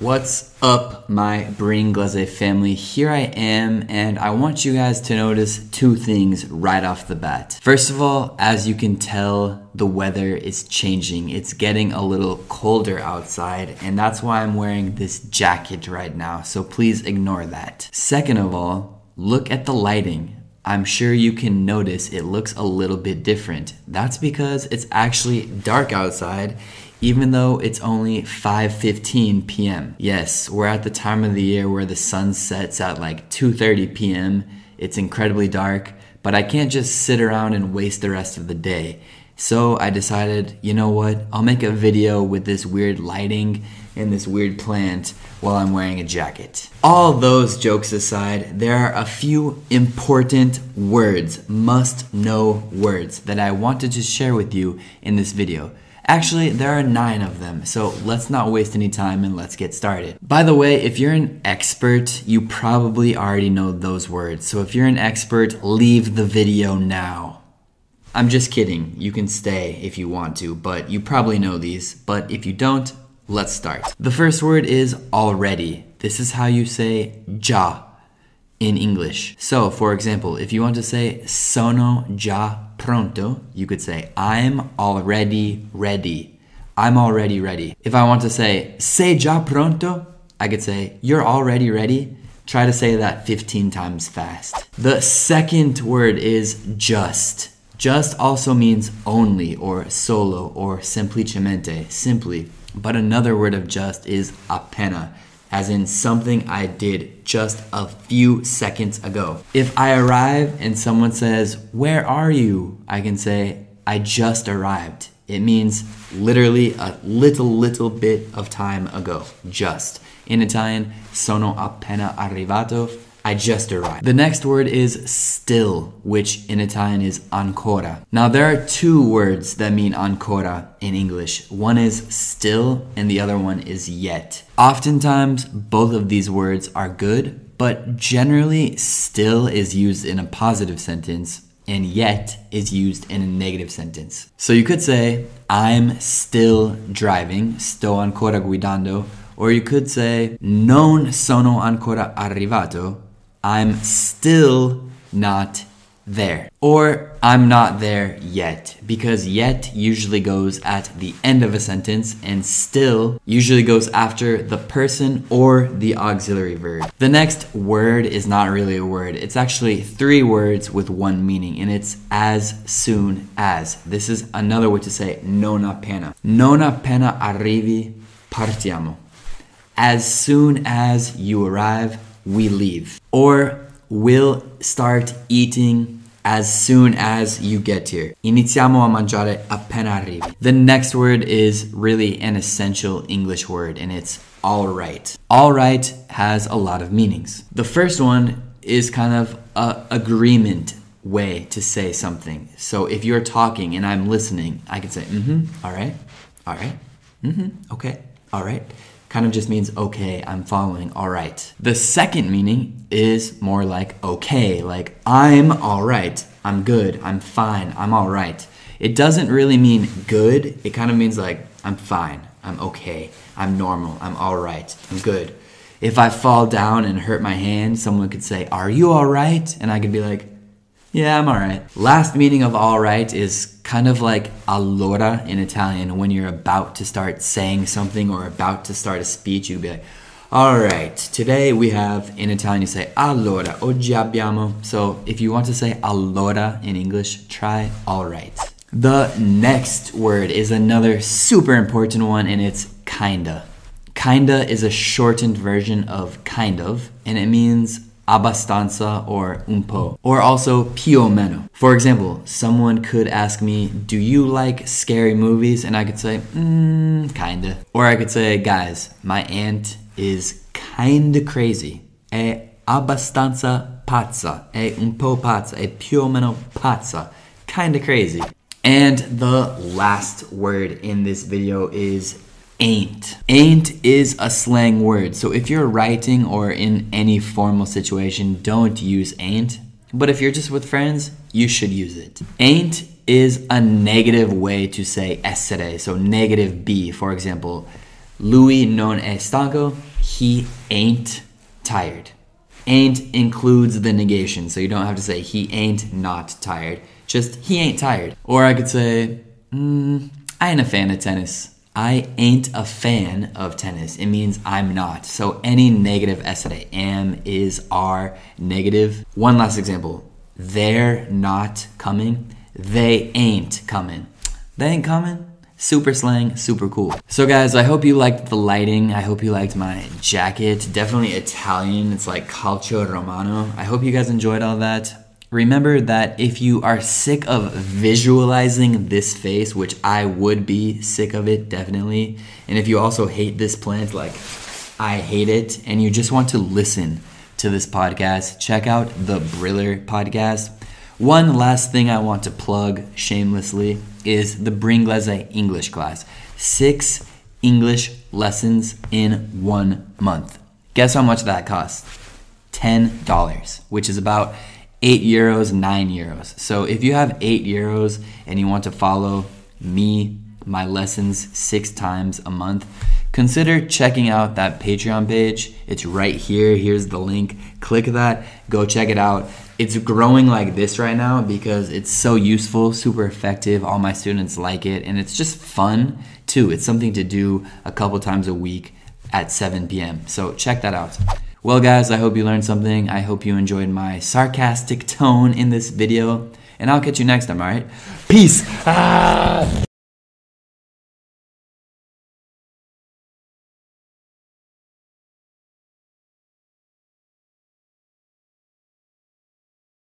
What's up, my Bring Glaze family? Here I am, and I want you guys to notice two things right off the bat. First of all, as you can tell, the weather is changing. It's getting a little colder outside, and that's why I'm wearing this jacket right now, so please ignore that. Second of all, look at the lighting. I'm sure you can notice it looks a little bit different. That's because it's actually dark outside even though it's only 5:15 p.m. Yes, we're at the time of the year where the sun sets at like 2:30 p.m. It's incredibly dark, but I can't just sit around and waste the rest of the day. So I decided, you know what? I'll make a video with this weird lighting and this weird plant while I'm wearing a jacket. All those jokes aside, there are a few important words, must know words that I wanted to share with you in this video. Actually, there are nine of them, so let's not waste any time and let's get started. By the way, if you're an expert, you probably already know those words. So if you're an expert, leave the video now. I'm just kidding. You can stay if you want to, but you probably know these. But if you don't, let's start. The first word is already. This is how you say ja in English. So, for example, if you want to say sono già pronto, you could say I'm already ready. I'm already ready. If I want to say sei già pronto, I could say you're already ready. Try to say that 15 times fast. The second word is just. Just also means only or solo or semplicemente, simply. But another word of just is appena as in something I did just a few seconds ago. If I arrive and someone says, Where are you? I can say, I just arrived. It means literally a little, little bit of time ago. Just. In Italian, sono appena arrivato. I just arrived. The next word is still, which in Italian is ancora. Now there are two words that mean ancora in English. One is still and the other one is yet. Oftentimes both of these words are good, but generally still is used in a positive sentence and yet is used in a negative sentence. So you could say, I'm still driving, sto ancora guidando, or you could say, non sono ancora arrivato, I'm still not there. Or I'm not there yet, because yet usually goes at the end of a sentence and still usually goes after the person or the auxiliary verb. The next word is not really a word, it's actually three words with one meaning, and it's as soon as. This is another way to say non appena. Non appena arrivi, partiamo. As soon as you arrive, we leave. Or we'll start eating as soon as you get here. Iniziamo a mangiare appena arrivi. The next word is really an essential English word and it's all right. All right has a lot of meanings. The first one is kind of a agreement way to say something. So if you're talking and I'm listening, I can say, mm-hmm, all right, all right, mm-hmm, okay, all right kind of just means okay, I'm following, all right. The second meaning is more like okay, like I'm all right, I'm good, I'm fine, I'm all right. It doesn't really mean good, it kind of means like I'm fine, I'm okay, I'm normal, I'm all right, I'm good. If I fall down and hurt my hand, someone could say, Are you all right? And I could be like, yeah, I'm alright. Last meaning of alright is kind of like allora in Italian. When you're about to start saying something or about to start a speech, you'd be like, alright, today we have, in Italian you say allora, oggi abbiamo. So if you want to say allora in English, try alright. The next word is another super important one and it's kinda. Kinda is a shortened version of kind of, and it means abbastanza or un po, or also più o meno. For example, someone could ask me, Do you like scary movies? And I could say, mm, kinda. Or I could say, Guys, my aunt is kinda crazy. È abbastanza pazza. È un po' pazza. È più o meno pazza. Kinda crazy. And the last word in this video is ain't. Ain't is a slang word. So if you're writing or in any formal situation, don't use ain't. But if you're just with friends, you should use it. Ain't is a negative way to say essere. So negative be. For example, Louis non è stanco. He ain't tired. Ain't includes the negation, so you don't have to say he ain't not tired. Just he ain't tired. Or I could say, mm, I ain't a fan of tennis. I ain't a fan of tennis. It means I'm not. So any negative S today, am, is, are, negative. One last example. They're not coming. They ain't coming. They ain't coming. Super slang, super cool. So guys, I hope you liked the lighting. I hope you liked my jacket. Definitely Italian. It's like calcio romano. I hope you guys enjoyed all that. Remember that if you are sick of visualizing this face, which I would be sick of it, definitely, and if you also hate this plant, like I hate it, and you just want to listen to this podcast, check out the Briller podcast. One last thing I want to plug shamelessly is the Bringlese English class. Six English lessons in one month. Guess how much that costs? $10, which is about 8 euros, 9 euros. So if you have 8 euros and you want to follow me, my lessons six times a month, consider checking out that Patreon page. It's right here. Here's the link. Click that, go check it out. It's growing like this right now because it's so useful, super effective. All my students like it, and it's just fun too. It's something to do a couple times a week at 7 p.m. So check that out. Well, guys, I hope you learned something. I hope you enjoyed my sarcastic tone in this video. And I'll catch you next time, alright? Peace! Ah!